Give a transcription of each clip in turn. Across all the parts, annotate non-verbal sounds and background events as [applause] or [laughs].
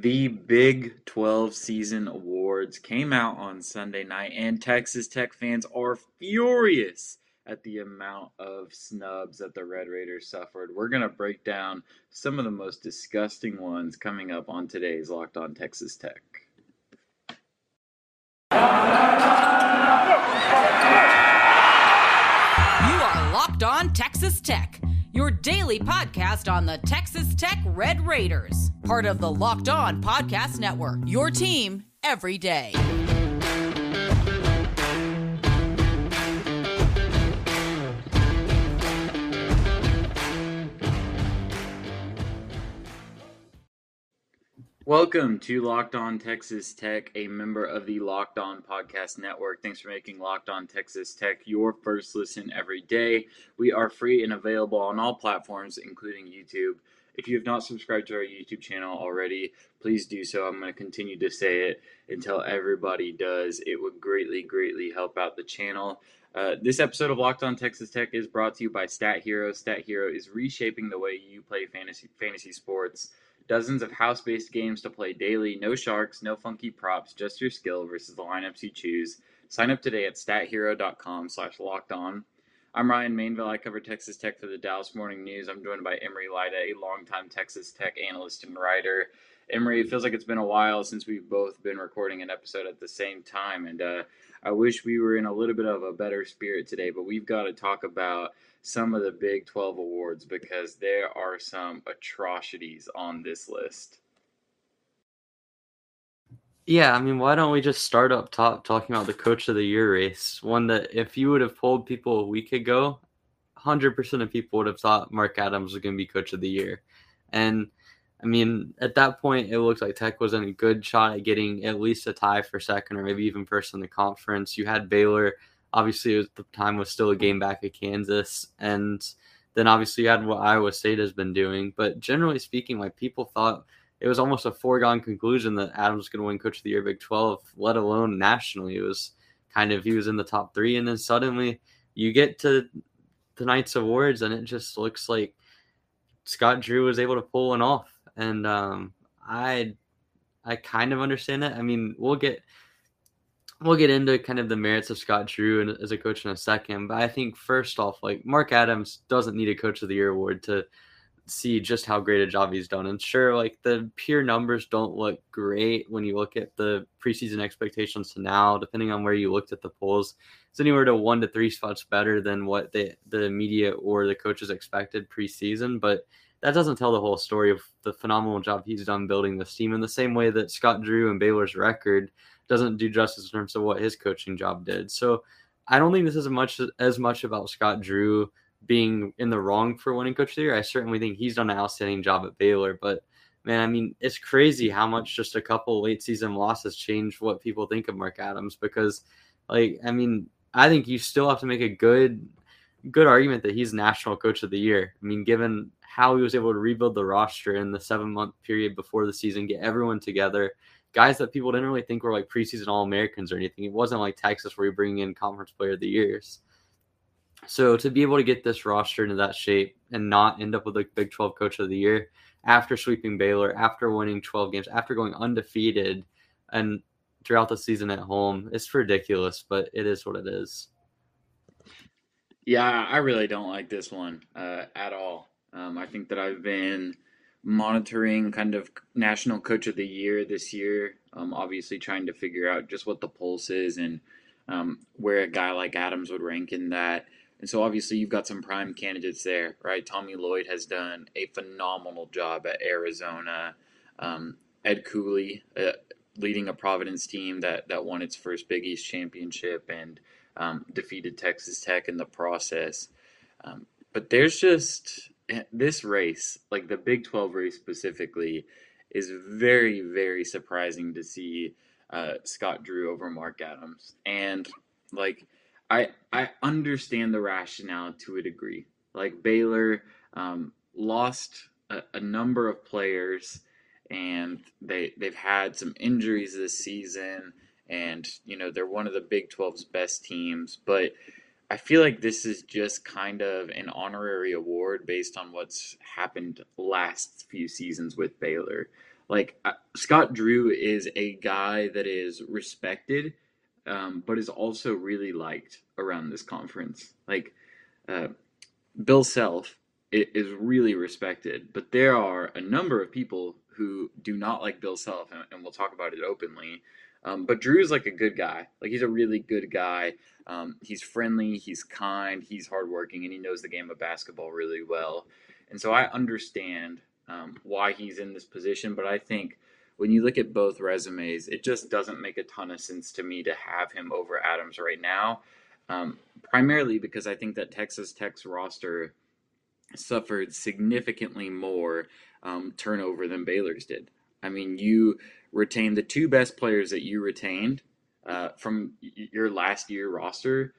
The Big 12 season awards came out on Sunday night, and Texas Tech fans are furious at the amount of snubs that the Red Raiders suffered. We're going to break down some of the most disgusting ones coming up on today's Locked On Texas Tech. You are Locked On Texas Tech your daily podcast on the Texas Tech Red Raiders, part of the Locked On Podcast Network. Your team every day. Welcome to Locked On Texas Tech, a member of the Locked On Podcast Network. Thanks for making Locked On Texas Tech your first listen every day. We are free and available on all platforms, including YouTube. If you have not subscribed to our YouTube channel already, please do so. I'm going to continue to say it until everybody does. It would greatly, greatly help out the channel. Uh, this episode of Locked On Texas Tech is brought to you by Stat Hero. Stat Hero is reshaping the way you play fantasy fantasy sports. Dozens of house based games to play daily. No sharks, no funky props, just your skill versus the lineups you choose. Sign up today at stathero.com slash locked on. I'm Ryan Mainville. I cover Texas Tech for the Dallas Morning News. I'm joined by Emory Lida, a longtime Texas Tech analyst and writer. Emory, it feels like it's been a while since we've both been recording an episode at the same time, and uh, I wish we were in a little bit of a better spirit today, but we've got to talk about some of the Big 12 awards because there are some atrocities on this list. Yeah, I mean, why don't we just start up top talking about the coach of the year race? One that if you would have told people a week ago, 100% of people would have thought Mark Adams was going to be coach of the year. And I mean, at that point, it looked like Tech was in a good shot at getting at least a tie for second or maybe even first in the conference. You had Baylor obviously was, the time was still a game back at Kansas, and then obviously you had what Iowa State has been doing. But generally speaking, like people thought it was almost a foregone conclusion that Adams was going to win Coach of the Year Big 12, let alone nationally. It was kind of he was in the top three, and then suddenly you get to tonight's awards, and it just looks like Scott Drew was able to pull one off, and um, I I kind of understand it. I mean, we'll get we'll get into kind of the merits of Scott Drew as a coach in a second. But I think first off, like Mark Adams doesn't need a Coach of the Year award to see just how great a job he's done. And sure, like the pure numbers don't look great when you look at the preseason expectations to now, depending on where you looked at the polls. It's anywhere to one to three spots better than what the the media or the coaches expected preseason. But that doesn't tell the whole story of the phenomenal job he's done building this team in the same way that Scott Drew and Baylor's record doesn't do justice in terms of what his coaching job did. So I don't think this is much as much about Scott Drew being in the wrong for winning coach of the year. I certainly think he's done an outstanding job at Baylor, but man, I mean, it's crazy how much just a couple late season losses change what people think of Mark Adams because like I mean, I think you still have to make a good good argument that he's national coach of the year. I mean, given how he was able to rebuild the roster in the 7 month period before the season, get everyone together guys that people didn't really think were like preseason All Americans or anything. It wasn't like Texas where you're bringing in Conference Player of the Years. So to be able to get this roster into that shape and not end up with a Big 12 Coach of the Year after sweeping Baylor, after winning 12 games, after going undefeated, and throughout the season at home, it's ridiculous, but it is what it is. Yeah, I really don't like this one uh, at all. Um, I think that I've been monitoring kind of national coach of the year this year. Um, obviously, trying to figure out just what the pulse is and um, where a guy like Adams would rank in that. And so, obviously, you've got some prime candidates there, right? Tommy Lloyd has done a phenomenal job at Arizona. Um, Ed Cooley, uh, leading a Providence team that, that won its first Big East championship and um, defeated Texas Tech in the process. Um, but there's just this race, like the Big 12 race specifically, is very, very surprising to see uh, Scott Drew over Mark Adams. And like, I I understand the rationale to a degree. Like Baylor um, lost a, a number of players, and they they've had some injuries this season, and you know they're one of the Big 12's best teams, but I feel like this is just kind of an honorary award based on what's happened last few seasons with Baylor. Like uh, Scott Drew is a guy that is respected, um, but is also really liked around this conference. Like uh, Bill Self is really respected, but there are a number of people who do not like Bill Self, and, and we'll talk about it openly. Um, but Drew's like a good guy. Like he's a really good guy. Um, he's friendly, he's kind, he's hardworking, and he knows the game of basketball really well. And so I understand um, why he's in this position. But I think when you look at both resumes, it just doesn't make a ton of sense to me to have him over Adams right now. Um, primarily because I think that Texas Tech's roster suffered significantly more um, turnover than Baylor's did. I mean, you retained the two best players that you retained uh, from your last year roster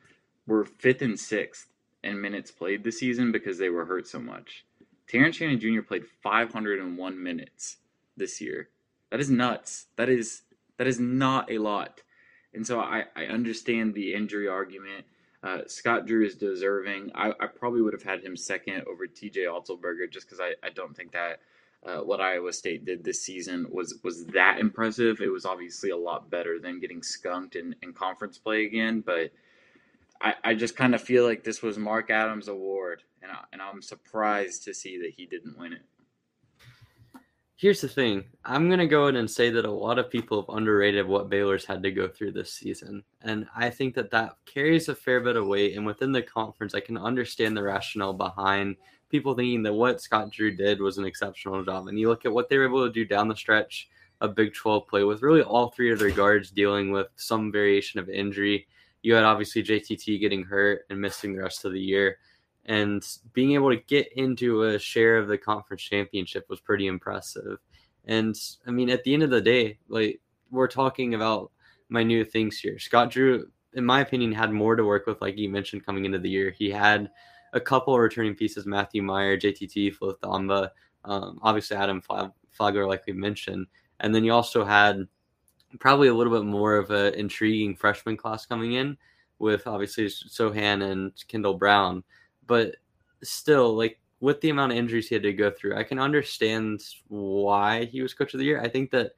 were fifth and sixth in minutes played this season because they were hurt so much. Terrence Shannon Jr. played 501 minutes this year. That is nuts. That is that is not a lot. And so I, I understand the injury argument. Uh, Scott Drew is deserving. I, I probably would have had him second over TJ Otzelberger just because I, I don't think that uh, what Iowa State did this season was was that impressive. It was obviously a lot better than getting skunked in, in conference play again, but I, I just kind of feel like this was Mark Adams' award, and, I, and I'm surprised to see that he didn't win it. Here's the thing. I'm going to go in and say that a lot of people have underrated what Baylor's had to go through this season. And I think that that carries a fair bit of weight. And within the conference, I can understand the rationale behind people thinking that what Scott Drew did was an exceptional job. And you look at what they were able to do down the stretch of Big 12 play with really all three of their guards dealing with some variation of injury you had obviously JTT getting hurt and missing the rest of the year. And being able to get into a share of the conference championship was pretty impressive. And I mean, at the end of the day, like we're talking about minute things here. Scott Drew, in my opinion, had more to work with, like you mentioned, coming into the year. He had a couple returning pieces Matthew Mayer, JTT, Flo Thamba, um, obviously Adam Flagler, like we mentioned. And then you also had probably a little bit more of an intriguing freshman class coming in with obviously Sochan and Kendall Brown. But still, like with the amount of injuries he had to go through, I can understand why he was coach of the year. I think that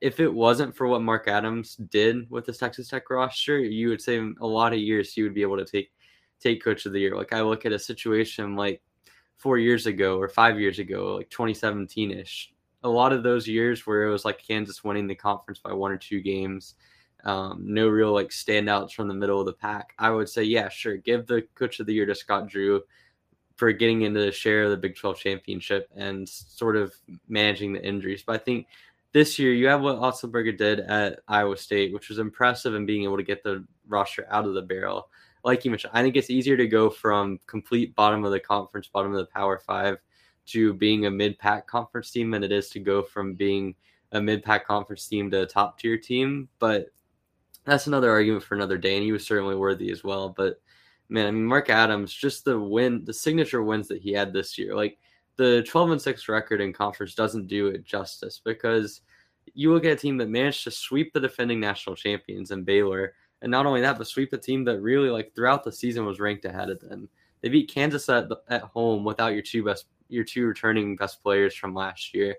if it wasn't for what Mark Adams did with this Texas Tech roster, you would say a lot of years he would be able to take take coach of the year. Like I look at a situation like four years ago or five years ago, like 2017 ish a lot of those years where it was like Kansas winning the conference by one or two games, um, no real like standouts from the middle of the pack, I would say, yeah, sure, give the coach of the year to Scott Drew for getting into the share of the Big 12 championship and sort of managing the injuries. But I think this year you have what Otzelberger did at Iowa State, which was impressive in being able to get the roster out of the barrel. Like you mentioned, I think it's easier to go from complete bottom of the conference, bottom of the Power Five to being a mid pack conference team than it is to go from being a mid pack conference team to a top tier team. But that's another argument for another day, and he was certainly worthy as well. But man, I mean, Mark Adams, just the win, the signature wins that he had this year, like the 12 and 6 record in conference doesn't do it justice because you look at a team that managed to sweep the defending national champions in Baylor. And not only that, but sweep a team that really, like, throughout the season was ranked ahead of them. They beat Kansas at, at home without your two best your two returning best players from last year.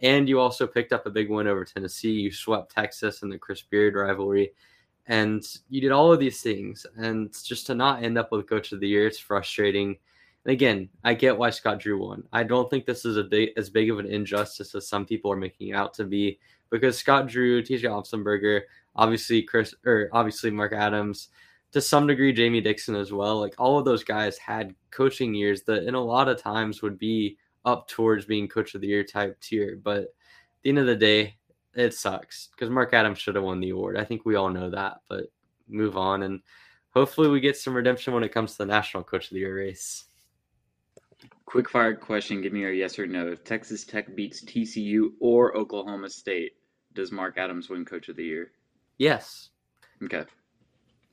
And you also picked up a big win over Tennessee. You swept Texas in the Chris Beard rivalry. And you did all of these things. And just to not end up with Coach of the Year, it's frustrating. And again, I get why Scott Drew won. I don't think this is a big, as big of an injustice as some people are making it out to be because Scott Drew, TJ Otzelberger, obviously Chris or obviously Mark Adams, to some degree Jamie Dixon as well. Like all of those guys had coaching years that in a lot of times would be up towards being coach of the year type tier. But at the end of the day, it sucks because Mark Adams should have won the award. I think we all know that, but move on and hopefully we get some redemption when it comes to the national coach of the year race. Quick fire question, give me a yes or no. If Texas Tech beats TCU or Oklahoma State, does Mark Adams win coach of the year? Yes. Okay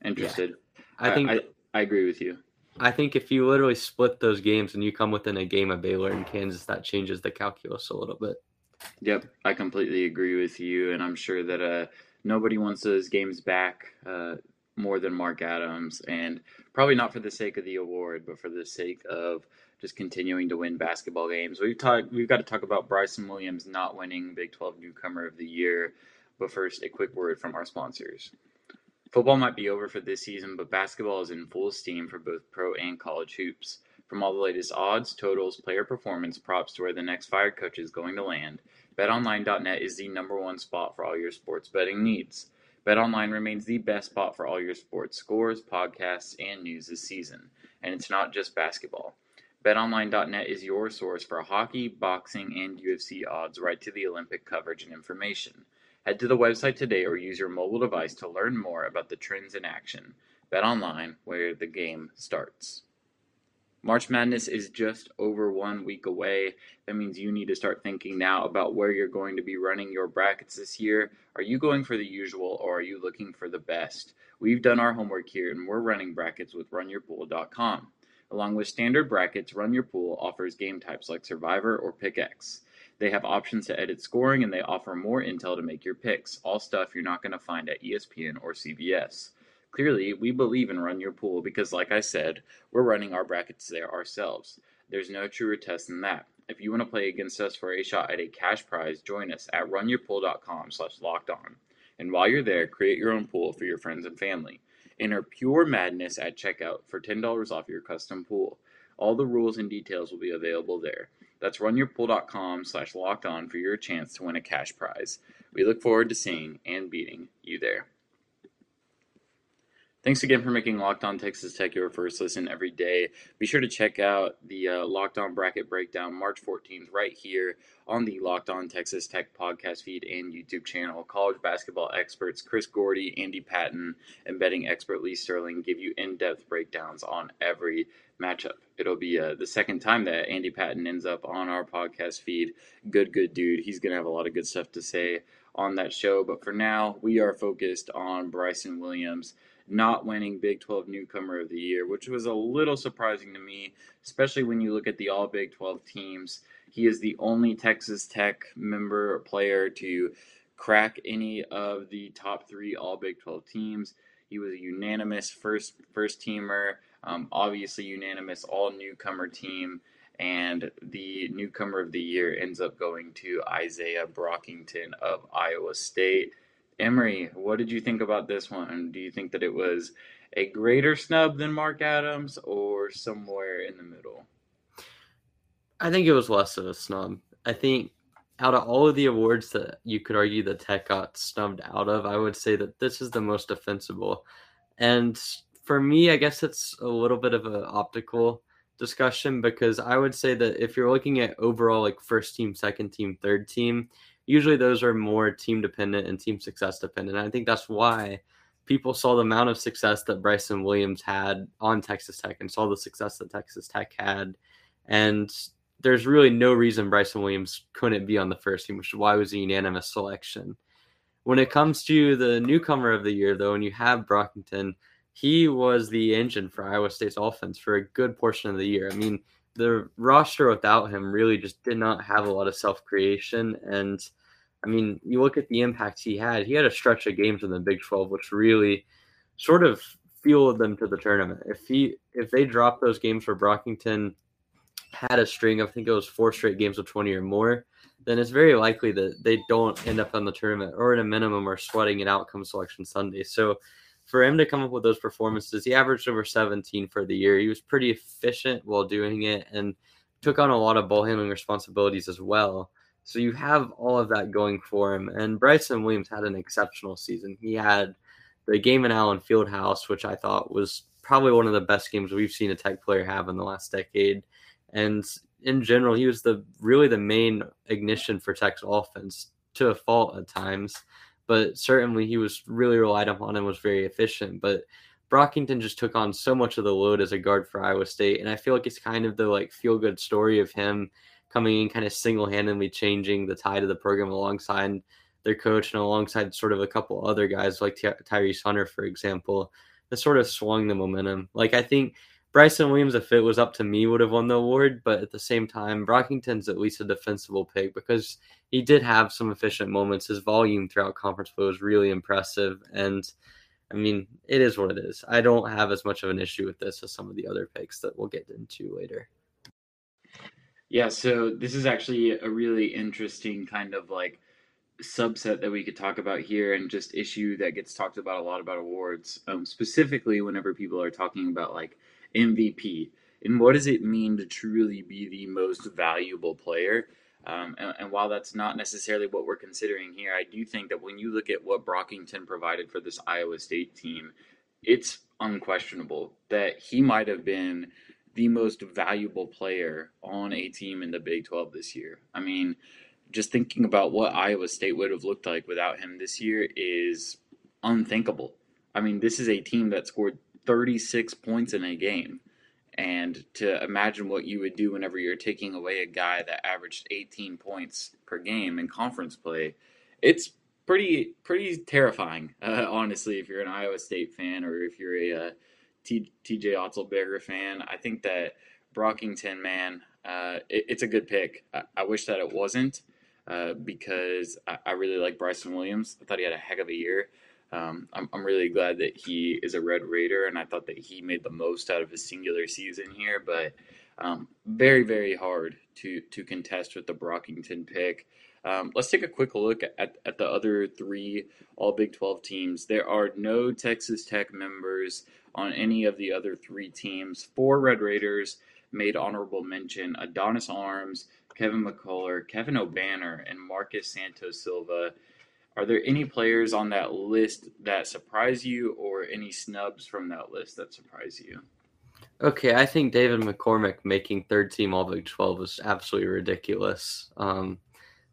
interested. Yeah. I think I, I, agree with you. I think if you literally split those games and you come within a game of Baylor and Kansas, that changes the calculus a little bit. Yep, I completely agree with you, and I'm sure that uh, nobody wants those games back. Uh, more than Mark Adams, and probably not for the sake of the award, but for the sake of just continuing to win basketball games. We've talked. We've got to talk about Bryson Williams not winning Big 12 Newcomer of the Year. But first, a quick word from our sponsors. Football might be over for this season, but basketball is in full steam for both pro and college hoops. From all the latest odds, totals, player performance, props to where the next fired coach is going to land, BetOnline.net is the number one spot for all your sports betting needs. BetOnline remains the best spot for all your sports scores, podcasts, and news this season. And it's not just basketball. BetOnline.net is your source for hockey, boxing, and UFC odds right to the Olympic coverage and information. Head to the website today or use your mobile device to learn more about the trends in action. BetOnline, where the game starts. March Madness is just over one week away. That means you need to start thinking now about where you're going to be running your brackets this year. Are you going for the usual or are you looking for the best? We've done our homework here and we're running brackets with runyourpool.com. Along with standard brackets, Run Your Pool offers game types like Survivor or Pick X. They have options to edit scoring and they offer more intel to make your picks, all stuff you're not going to find at ESPN or CBS. Clearly, we believe in Run Your Pool because, like I said, we're running our brackets there ourselves. There's no truer test than that. If you want to play against us for a shot at a cash prize, join us at runyourpool.com slash locked on. And while you're there, create your own pool for your friends and family. Enter Pure Madness at checkout for $10 off your custom pool. All the rules and details will be available there. That's runyourpool.com slash locked on for your chance to win a cash prize. We look forward to seeing and beating you there. Thanks again for making Locked On Texas Tech your first listen every day. Be sure to check out the uh, Locked On Bracket Breakdown March 14th right here on the Locked On Texas Tech podcast feed and YouTube channel. College basketball experts Chris Gordy, Andy Patton, and betting expert Lee Sterling give you in depth breakdowns on every matchup. It'll be uh, the second time that Andy Patton ends up on our podcast feed. Good, good dude. He's going to have a lot of good stuff to say on that show. But for now, we are focused on Bryson Williams not winning Big 12 Newcomer of the Year, which was a little surprising to me, especially when you look at the all Big 12 teams. He is the only Texas Tech member player to crack any of the top three all Big 12 teams. He was a unanimous first first teamer, um, obviously unanimous all newcomer team, and the newcomer of the year ends up going to Izaiah Brockington of Iowa State. Emery, what did you think about this one? Do you think that it was a greater snub than Mark Adams or somewhere in the middle? I think it was less of a snub. I think out of all of the awards that you could argue the Tech got snubbed out of, I would say that this is the most defensible. And for me, I guess it's a little bit of an optical discussion because I would say that if you're looking at overall like first team, second team, third team, usually those are more team dependent and team success dependent. And I think that's why people saw the amount of success that Bryson Williams had on Texas Tech and saw the success that Texas Tech had. And there's really no reason Bryson Williams couldn't be on the first team, which is why it was a unanimous selection. When it comes to the newcomer of the year, though, and you have Brockington, he was the engine for Iowa State's offense for a good portion of the year. I mean, the roster without him really just did not have a lot of self creation. And I mean, you look at the impact he had. He had a stretch of games in the Big 12, which really sort of fueled them to the tournament. If he if they dropped those games for Brockington, had a string, I think it was four straight games of 20 or more, then it's very likely that they don't end up on the tournament or at a minimum are sweating an outcome selection Sunday. So for him to come up with those performances, he averaged over 17 for the year. He was pretty efficient while doing it and took on a lot of ball handling responsibilities as well. So you have all of that going for him. And Bryson Williams had an exceptional season. He had the game in Allen Fieldhouse, which I thought was probably one of the best games we've seen a tech player have in the last decade. And in general, he was the really the main ignition for Tech's offense to a fault at times. But certainly he was really relied upon and was very efficient. But Brockington just took on so much of the load as a guard for Iowa State. And I feel like it's kind of the like feel good story of him coming in kind of single-handedly changing the tide of the program alongside their coach and alongside sort of a couple other guys like Ty- Tyrese Hunter, for example, that sort of swung the momentum. Like I think Bryson Williams, if it was up to me, would have won the award, but at the same time, Brockington's at least a defensible pick because he did have some efficient moments. His volume throughout conference play was really impressive, and I mean, it is what it is. I don't have as much of an issue with this as some of the other picks that we'll get into later. Yeah, so this is actually a really interesting kind of like subset that we could talk about here and just issue that gets talked about a lot about awards um, specifically whenever people are talking about like mvp and what does it mean to truly be the most valuable player um, and, and, while that's not necessarily what we're considering here i do think that when you look at what brockington provided for this iowa state team it's unquestionable that he might have been the most valuable player on a team in the big 12 this year i mean just thinking about what Iowa State would have looked like without him this year is unthinkable. I mean, this is a team that scored 36 points in a game. And to imagine what you would do whenever you're taking away a guy that averaged 18 points per game in conference play, it's pretty pretty terrifying, uh, honestly, if you're an Iowa State fan or if you're a uh, TJ Otzelberger fan. I think that Brockington, man, uh, it, it's a good pick. I, I wish that it wasn't. Uh, because I, I, really like Bryson Williams. I thought he had a heck of a year. Um, I'm, I'm really glad that he is a Red Raider, and I thought that he made the most out of his singular season here. But um, very, very hard to to contest with the Brockington pick. Um, let's take a quick look at, at the other three All Big 12 teams. There are no Texas Tech members on any of the other three teams. Four Red Raiders made honorable mention Adonis Arms, Kevin McCullar, Kevin Obanor, and Marcus Santos Silva. Are there any players on that list that surprise you, or any snubs from that list that surprise you? Okay, I think David McCormack making third team All Big 12 was absolutely ridiculous. Um,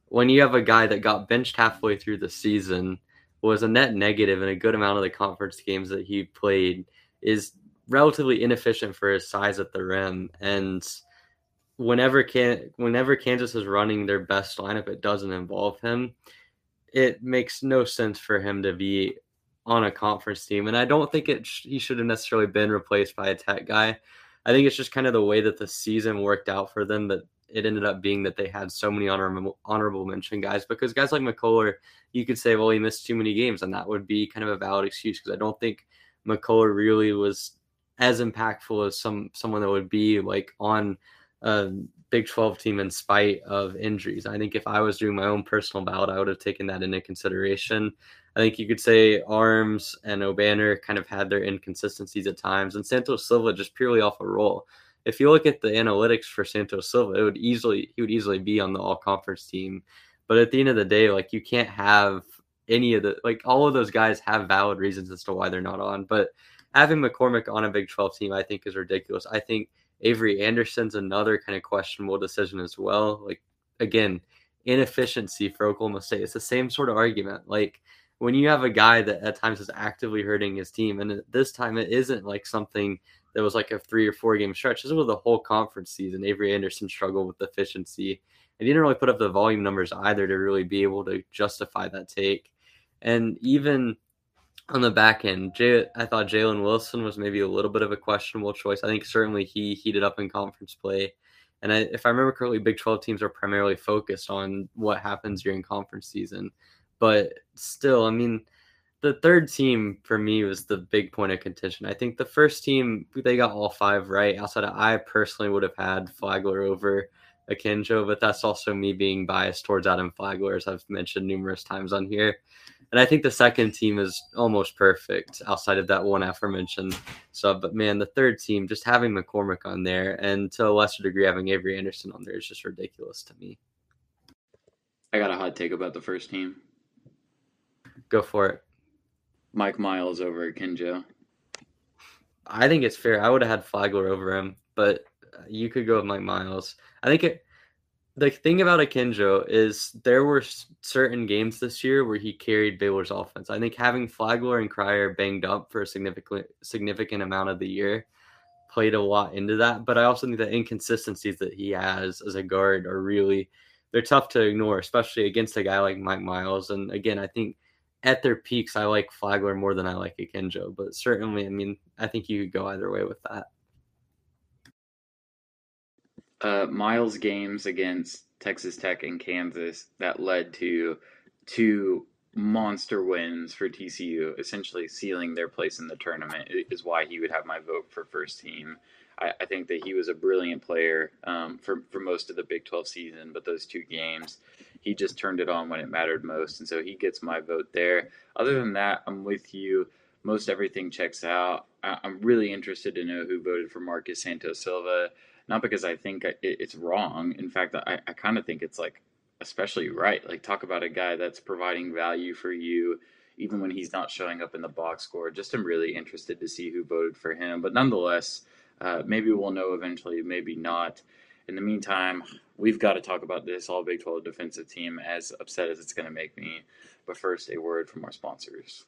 when you have a guy that got benched halfway through the season, was a net negative in a good amount of the conference games that he played, is relatively inefficient for his size at the rim, and whenever can whenever Kansas is running their best lineup, it doesn't involve him. It makes no sense for him to be on a conference team, and I don't think it sh- he should have necessarily been replaced by a tech guy. I think it's just kind of the way that the season worked out for them that it ended up being that they had so many honorable honorable mention guys because guys like McCullar, you could say, well, he missed too many games, and that would be kind of a valid excuse because I don't think McCullar really was as impactful as some someone that would be like on a Big 12 team in spite of injuries. I think if I was doing my own personal ballot, I would have taken that into consideration. I think you could say Arms and Obanor kind of had their inconsistencies at times, and Santos Silva just purely off a roll. If you look at the analytics for Santos Silva, it would easily he would easily be on the all conference team. But at the end of the day, like you can't have any of the like all of those guys have valid reasons as to why they're not on. But having McCormack on a Big 12 team, I think, is ridiculous. I think Avery Anderson's another kind of questionable decision as well. Like again, inefficiency for Oklahoma State. It's the same sort of argument. Like when you have a guy that at times is actively hurting his team, and this time it isn't like something that was like a three or four game stretch. This was the whole conference season. Avery Anderson struggled with efficiency. And he didn't really put up the volume numbers either to really be able to justify that take. And even on the back end, Jay, I thought Jalen Wilson was maybe a little bit of a questionable choice. I think certainly he heated up in conference play. And I, if I remember correctly, Big 12 teams are primarily focused on what happens during conference season. But still, I mean, the third team for me was the big point of contention. I think the first team, they got all five right. Outside of, I personally would have had Flagler over Akinjo, but that's also me being biased towards Adam Flagler, as I've mentioned numerous times on here. And I think the second team is almost perfect outside of that one aforementioned sub. But man, the third team, just having McCormack on there and to a lesser degree having Avery Anderson on there is just ridiculous to me. I got a hot take about the first team. Go for it. Mike Miles over Akinjo. I think it's fair. I would have had Flagler over him, but you could go with Mike Miles. I think it, the thing about Akinjo is there were certain games this year where he carried Baylor's offense. I think having Flagler and Cryer banged up for a significant significant amount of the year played a lot into that. But I also think the inconsistencies that he has as a guard are really they're tough to ignore, especially against a guy like Mike Miles. And again, I think at their peaks, I like Flagler more than I like Akinjo. But certainly, I mean, I think you could go either way with that uh, Miles games against Texas Tech and Kansas that led to two monster wins for TCU, essentially sealing their place in the tournament, is why he would have my vote for first team. I, I think that he was a brilliant player um, for, for most of the Big 12 season, but those two games, he just turned it on when it mattered most. And so he gets my vote there. Other than that, I'm with you. Most everything checks out. I, I'm really interested to know who voted for Marcus Santos Silva. Not because I think it's wrong. In fact, I, I kind of think it's like especially right. Like talk about a guy that's providing value for you even when he's not showing up in the box score. Just am really interested to see who voted for him. But nonetheless, uh, maybe we'll know eventually, maybe not. In the meantime, we've got to talk about this all Big 12 defensive team, as upset as it's going to make me. But first, a word from our sponsors.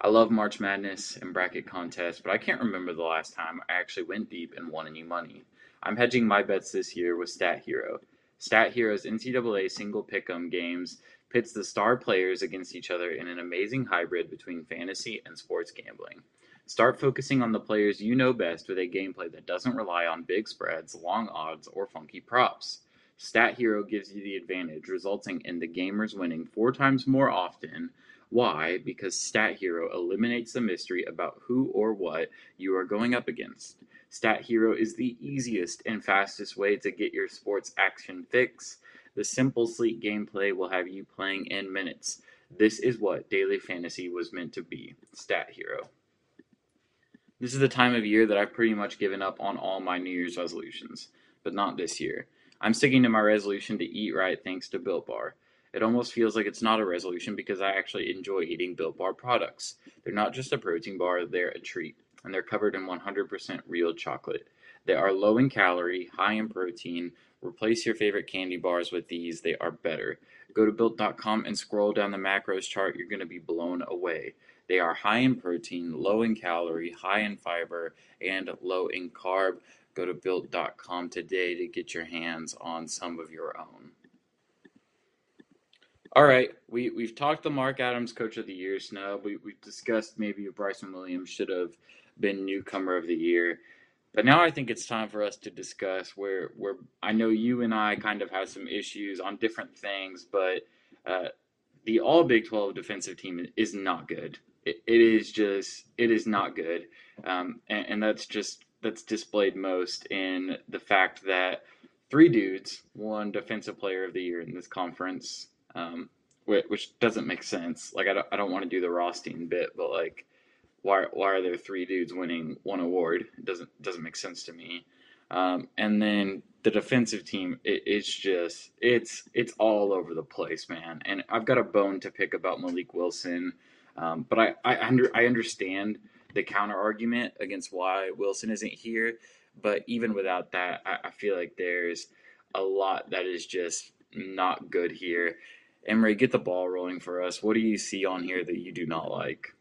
I love March Madness and bracket contests, but I can't remember the last time I actually went deep and won any money. I'm hedging my bets this year with Stat Hero. Stat Hero's NCAA single pick'em games pits the star players against each other in an amazing hybrid between fantasy and sports gambling. Start focusing on the players you know best with a gameplay that doesn't rely on big spreads, long odds, or funky props. Stat Hero gives you the advantage, resulting in the gamers winning four times more often. Why? Because Stat Hero eliminates the mystery about who or what you are going up against. Stat Hero is the easiest and fastest way to get your sports action fix. The simple, sleek gameplay will have you playing in minutes. This is what daily fantasy was meant to be. Stat Hero. This is the time of year that I've pretty much given up on all my New Year's resolutions, but not this year. I'm sticking to my resolution to eat right thanks to Built Bar. It almost feels like it's not a resolution because I actually enjoy eating Built Bar products. They're not just a protein bar, they're a treat, and they're covered in 100% real chocolate. They are low in calorie, high in protein. Replace your favorite candy bars with these, they are better. Go to built.com and scroll down the macros chart, you're going to be blown away. They are high in protein, low in calorie, high in fiber, and low in carb. Go to built.com today to get your hands on some of your own. All right, we, we've talked the Mark Adams Coach of the Year snub. We, we've discussed maybe if Bryson Williams should have been Newcomer of the Year. But now I think it's time for us to discuss where where I know you and I kind of have some issues on different things, but uh, the All Big Twelve defensive team is not good it, it is just it is not good, um, and, and that's just that's displayed most in the fact that three dudes won Defensive Player of the Year in this conference, um, which, which, doesn't make sense. Like I don't, I don't want to do the Rothstein bit, but like, why why are there three dudes winning one award? It doesn't doesn't make sense to me. Um, and then the defensive team, it, it's just it's it's all over the place, man. And I've got a bone to pick about Mylik Wilson. Um, but I, I, under, I understand the counter argument against why Wilson isn't here. But even without that, I, I feel like there's a lot that is just not good here. Emery, get the ball rolling for us. What do you see on here that you do not like?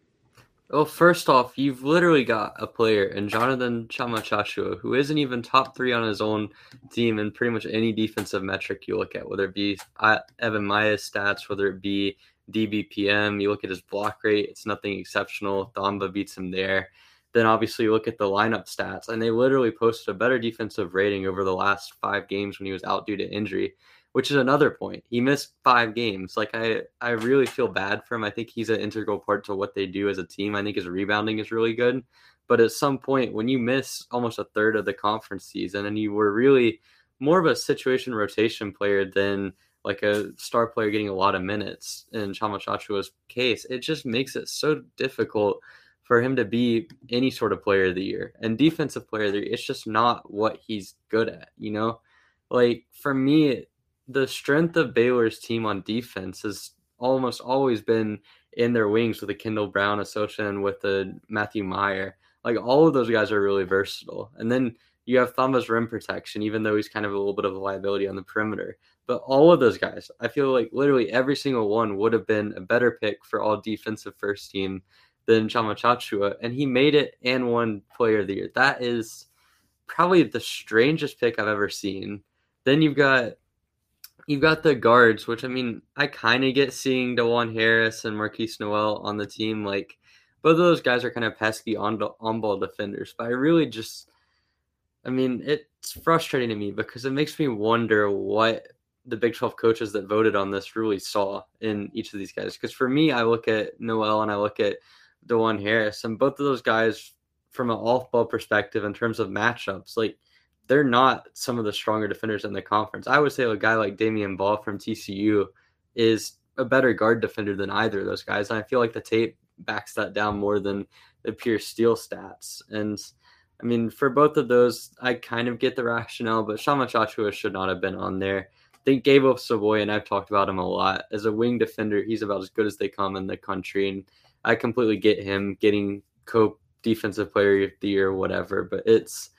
Well, first off, you've literally got a player in Jonathan Tchamwa Tchatchoua who isn't even top three on his own team in pretty much any defensive metric you look at, whether it be uh, Evan Miya's stats, whether it be DBPM. You look at his block rate; it's nothing exceptional. Thamba beats him there. Then obviously you look at the lineup stats, and they literally posted a better defensive rating over the last five games when he was out due to injury, which is another point. He missed five games. Like I, I really feel bad for him. I think he's an integral part to what they do as a team. I think his rebounding is really good. But at some point, when you miss almost a third of the conference season, and you were really more of a situation rotation player than like a star player getting a lot of minutes in Tchamwa Tchatchoua's case, it just makes it so difficult for him to be any sort of player of the year and defensive player of the year. It's just not what he's good at, you know? Like for me, the strength of Baylor's team on defense has almost always been in their wings with a Kendall Brown association with a Matthew Mayer. Like all of those guys are really versatile. And then you have Thamba's rim protection, even though he's kind of a little bit of a liability on the perimeter. But all of those guys, I feel like literally every single one would have been a better pick for all defensive first team than Tchamwa Tchatchoua, and he made it and won Player of the Year. That is probably the strangest pick I've ever seen. Then you've got you've got the guards, which I mean, I kind of get seeing Dajuan Harris and Markquis Nowell on the team. Like both of those guys are kind of pesky on on ball defenders, but I really just, I mean, it's frustrating to me because it makes me wonder what the Big 12 coaches that voted on this really saw in each of these guys. Because for me, I look at Nowell and I look at Dajuan Harris, and both of those guys, from an off ball perspective, in terms of matchups, like they're not some of the stronger defenders in the conference. I would say a guy like Damion Baugh from TCU is a better guard defender than either of those guys. And I feel like the tape backs that down more than the pure steal stats. And I mean, for both of those, I kind of get the rationale, but Tchamwa Tchatchoua should not have been on there. I think Gabe Savoy, and I've talked about him a lot, as a wing defender, he's about as good as they come in the country. And I completely get him getting co defensive player of the year or whatever, but it's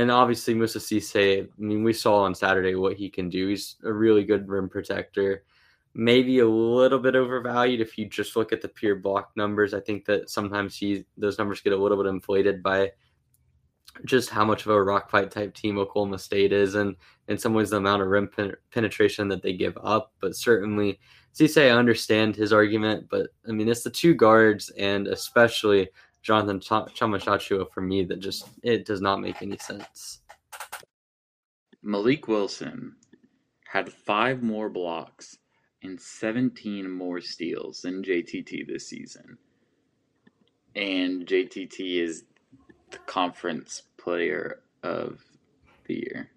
and obviously Moussa Cisse, I mean, we saw on Saturday what he can do. He's a really good rim protector. Maybe a little bit overvalued if you just look at the pure block numbers. I think that sometimes he those numbers get a little bit inflated by just how much of a rock fight type team Oklahoma State is, and in some ways the amount of rim pen- penetration that they give up. But certainly, Cisse, I understand his argument, but I mean it's the two guards and especially Jonathan Ch- Tchamwa for me that just it does not make any sense. Mylik Wilson had five more blocks and 17 more steals than JTT this season. And JTT is the conference player of the year.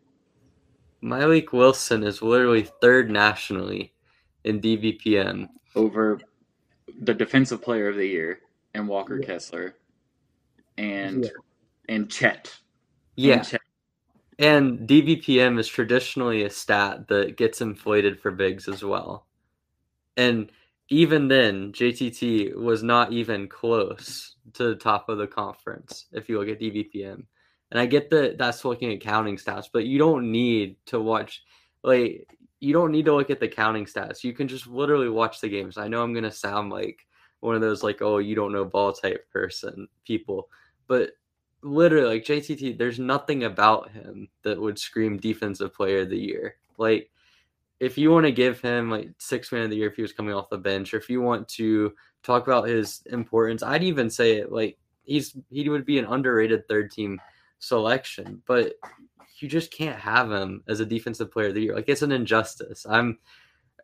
Mylik Wilson is literally third nationally in DBPM over the defensive player of the year and Walker yeah. Kessler and yeah. and Chet. Yeah. And, Chet. and DBPM is traditionally a stat that gets inflated for bigs as well. And even then, JTT was not even close to the top of the conference if you look at DBPM. And I get that that's looking at counting stats, but you don't need to watch like you don't need to look at the counting stats. You can just literally watch the games. I know I'm gonna sound like one of those like, oh, you don't know ball type person people, but literally like JTT, there's nothing about him that would scream defensive player of the year. Like if you want to give him like six man of the year if he was coming off the bench, or if you want to talk about his importance, I'd even say it like he's he would be an underrated third team selection, but you just can't have him as a defensive player of the year. Like it's an injustice. I'm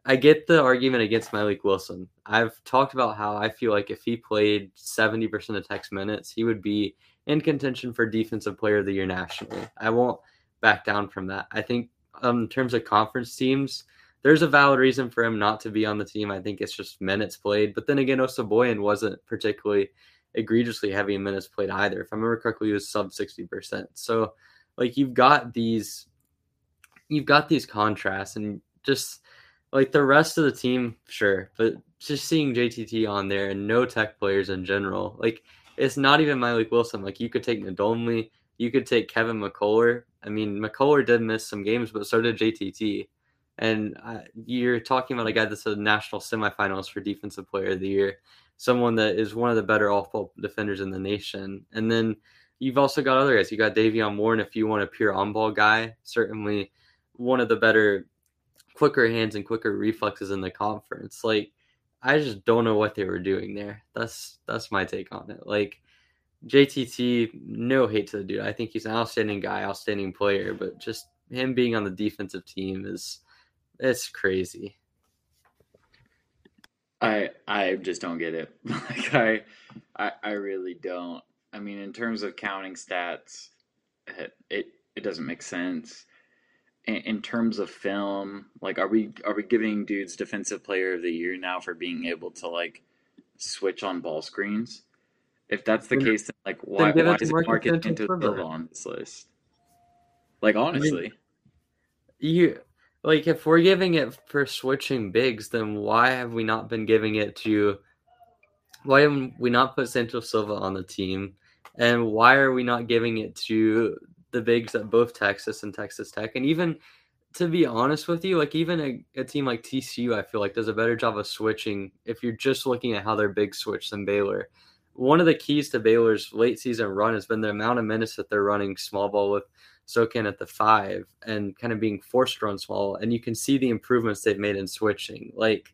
I get the argument against Mylik Wilson. I've talked about how I feel like if he played 70% of Tech's minutes, he would be in contention for defensive player of the year nationally. I won't back down from that. I think um, in terms of conference teams, there's a valid reason for him not to be on the team. I think it's just minutes played. But then again, Osabuohien wasn't particularly egregiously heavy in minutes played either. If I remember correctly, he was sub 60%. So like you've got these you've got these contrasts and just like the rest of the team, sure, but just seeing JTT on there and no tech players in general, like it's not even Mylik Wilson. Like you could take Nadolny, you could take Kevin McCullar. I mean, McCullar did miss some games, but so did JTT. And uh, you're talking about a guy that's a national semifinals for defensive player of the year, someone that is one of the better off-ball defenders in the nation. And then you've also got other guys. You got Davion Warren, if you want a pure on-ball guy, certainly one of the better quicker hands and quicker reflexes in the conference. Like I just don't know what they were doing there. That's that's my take on it. Like JTT, no hate to the dude. I think he's an outstanding guy, outstanding player, but just him being on the defensive team is it's crazy. I I just don't get it. [laughs] like I, I I really don't. I mean, in terms of counting stats, it it, it doesn't make sense in terms of film, like are we are we giving dudes defensive player of the year now for being able to like switch on ball screens? If that's the case, then like why, why is Marcus Santos on this list? Like honestly, I mean, you like if we're giving it for switching bigs, then why have we not been giving it to? Why have we not put Santos Silva on the team? And why are we not giving it to the bigs at both Texas and Texas Tech. And even to be honest with you, like even a, a, team like TCU, I feel like does a better job of switching if you're just looking at how their big switch than Baylor. One of the keys to Baylor's late season run has been the amount of minutes that they're running small ball with Sochan at the five and kind of being forced to run small. And you can see the improvements they've made in switching. Like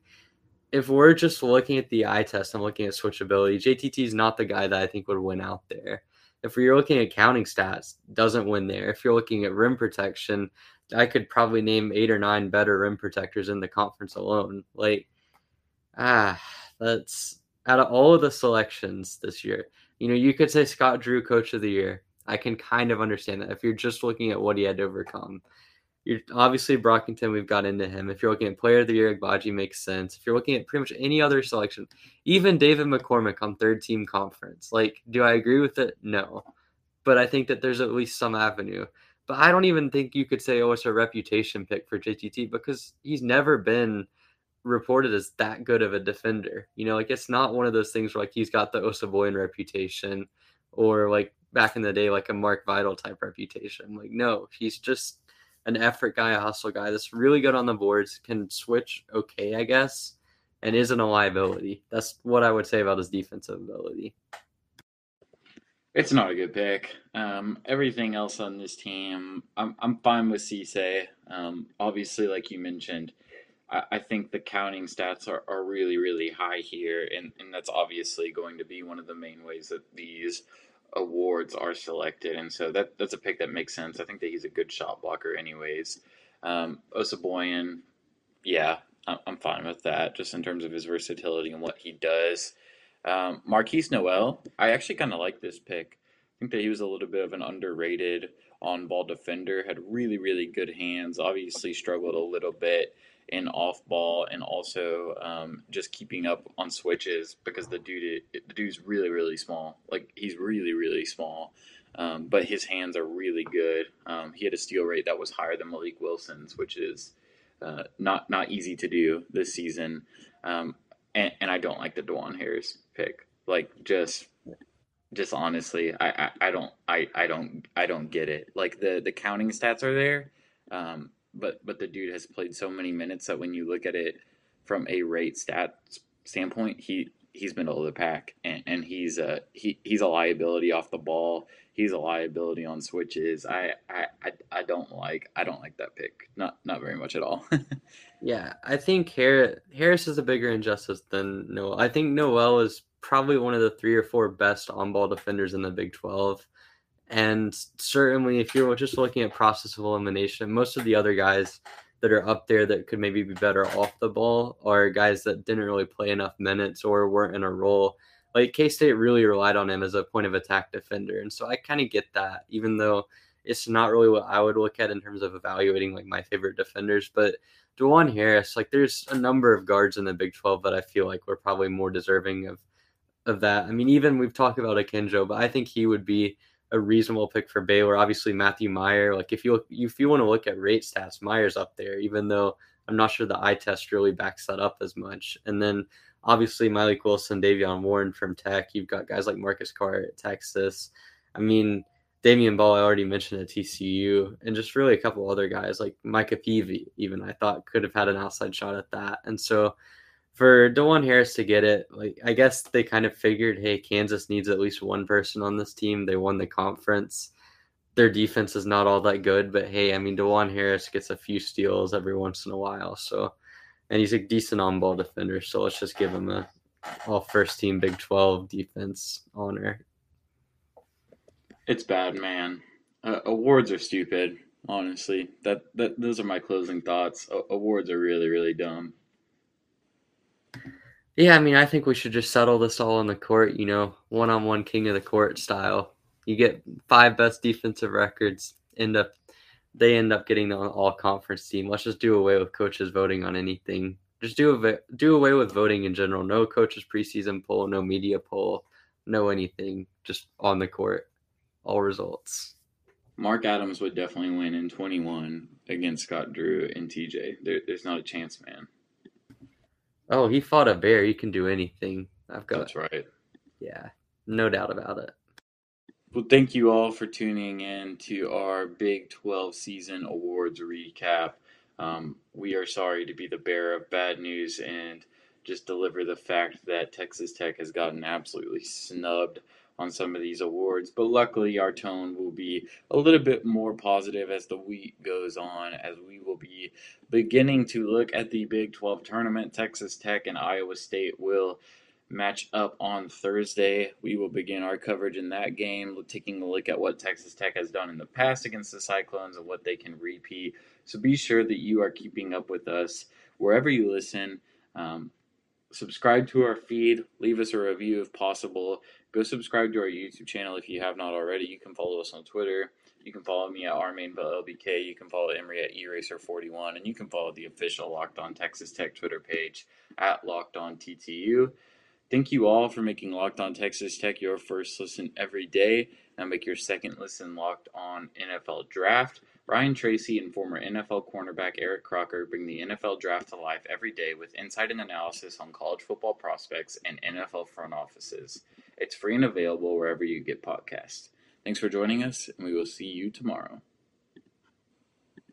if we're just looking at the eye test and looking at switchability, JTT is not the guy that I think would win out there if you're looking at counting stats, doesn't win there. If you're looking at rim protection, I could probably name eight or nine better rim protectors in the conference alone. Like, ah, that's out of all of the selections this year. You know, you could say Scott Drew, coach of the year. I can kind of understand that if you're just looking at what he had to overcome. You're obviously Brockington, we've got into him. If you're looking at player of the year, Agbaji makes sense. If you're looking at pretty much any other selection, even David McCormack on third team conference, like, do I agree with it? No. But I think that there's at least some avenue. But I don't even think you could say, oh, it's a reputation pick for JTT because he's never been reported as that good of a defender. You know, like it's not one of those things where like he's got the Osabuohien reputation or like back in the day, like a Mark Vital type reputation. Like, no, he's just an effort guy, a hustle guy that's really good on the boards, can switch okay, I guess, and isn't a liability. That's what I would say about his defensive ability. It's not a good pick. Um, everything else on this team, I'm I'm fine with Cisse. Um, obviously, like you mentioned, I, I think the counting stats are, are really really high here, and, and that's obviously going to be one of the main ways that these awards are selected, and so that that's a pick that makes sense. I think that he's a good shot blocker, anyways. Um, Osabuohien, yeah, I'm fine with that, just in terms of his versatility and what he does. Um, Markquis Nowell, I actually kind of like this pick. I think that he was a little bit of an underrated on ball defender, had really, really good hands, obviously struggled a little bit in off ball and also um, just keeping up on switches because the dude the dude's really really small like he's really really small um, but his hands are really good um, he had a steal rate that was higher than Mylik Wilson's which is uh, not not easy to do this season um, and, and I don't like the Dajuan Harris pick. Like just just honestly, I, I, I don't I, I don't I don't get it. Like the the counting stats are there, um, but but the dude has played so many minutes that when you look at it from a rate stat standpoint, he he's middle of the pack and, and he's a he, he's a liability off the ball. He's a liability on switches. I, I, I, I don't like I don't like that pick. Not not very much at all. [laughs] Yeah, I think Harris, Harris is a bigger injustice than Nowell. I think Nowell is probably one of the three or four best on ball defenders in the Big 12. And certainly, if you're just looking at process of elimination, most of the other guys that are up there that could maybe be better off the ball are guys that didn't really play enough minutes or weren't in a role. Like K State really relied on him as a point of attack defender. And so I kind of get that, even though it's not really what I would look at in terms of evaluating like my favorite defenders. But Dajuan Harris, like there's a number of guards in the Big 12 that I feel like we're probably more deserving of of that. I mean, even we've talked about Akinjo, but I think he would be a reasonable pick for Baylor. Obviously, Matthew Mayer. Like if you if you want to look at rate stats, Mayer's up there, even though I'm not sure the eye test really backs that up as much. And then obviously Mylik Wilson, Davion Warren from Tech. You've got guys like Marcus Carr at Texas. I mean, Damion Baugh, I already mentioned at TCU, and just really a couple other guys like Micah Peavy, even I thought could have had an outside shot at that. And so for Dajuan Harris to get it, like I guess they kind of figured, hey, Kansas needs at least one person on this team. They won the conference. Their defense is not all that good, but hey, I mean, Dajuan Harris gets a few steals every once in a while. So, and he's a decent on ball defender. So let's just give him a all first team Big 12 defense honor it's bad, man. Uh, awards are stupid. Honestly, that that those are my closing thoughts. Awards are really really dumb. Yeah, I mean, I think we should just settle this all on the court. You know, one on one king of the court style. You get five best defensive records. End up, they end up getting the all conference team. Let's just do away with coaches voting on anything. Just do away, do away with voting in general. No coaches preseason poll, no media poll, no anything. Just on the court all results. Mark Adams would definitely win in 21 against Scott Drew and TJ. There, there's not a chance, man. Oh, he fought a bear. He can do anything. I've got. That's right. Yeah, no doubt about it. Well, thank you all for tuning in to our Big 12 season awards recap. Um, we are sorry to be the bearer of bad news and just deliver the fact that Texas Tech has gotten absolutely snubbed on some of these awards. But luckily, our tone will be a little bit more positive as the week goes on, as we will be beginning to look at the Big 12 tournament. Texas Tech and Iowa State will match up on Thursday. We will begin our coverage in that game, taking a look at what Texas Tech has done in the past against the Cyclones and what they can repeat. So be sure that you are keeping up with us wherever you listen. Um, subscribe to our feed, leave us a review if possible. Go subscribe to our YouTube channel if you have not already. You can follow us on Twitter. You can follow me at rmainvillelbk. You can follow Emery at eracer41, and you can follow the official Locked On Texas Tech Twitter page at Locked On TTU. Thank you all for making Locked On Texas Tech your first listen every day. Now make your second listen Locked On NFL Draft. Ryan Tracy and former NFL cornerback Eric Crocker bring the NFL draft to life every day with insight and analysis on college football prospects and NFL front offices. It's free and available wherever you get podcasts. Thanks for joining us, and we will see you tomorrow.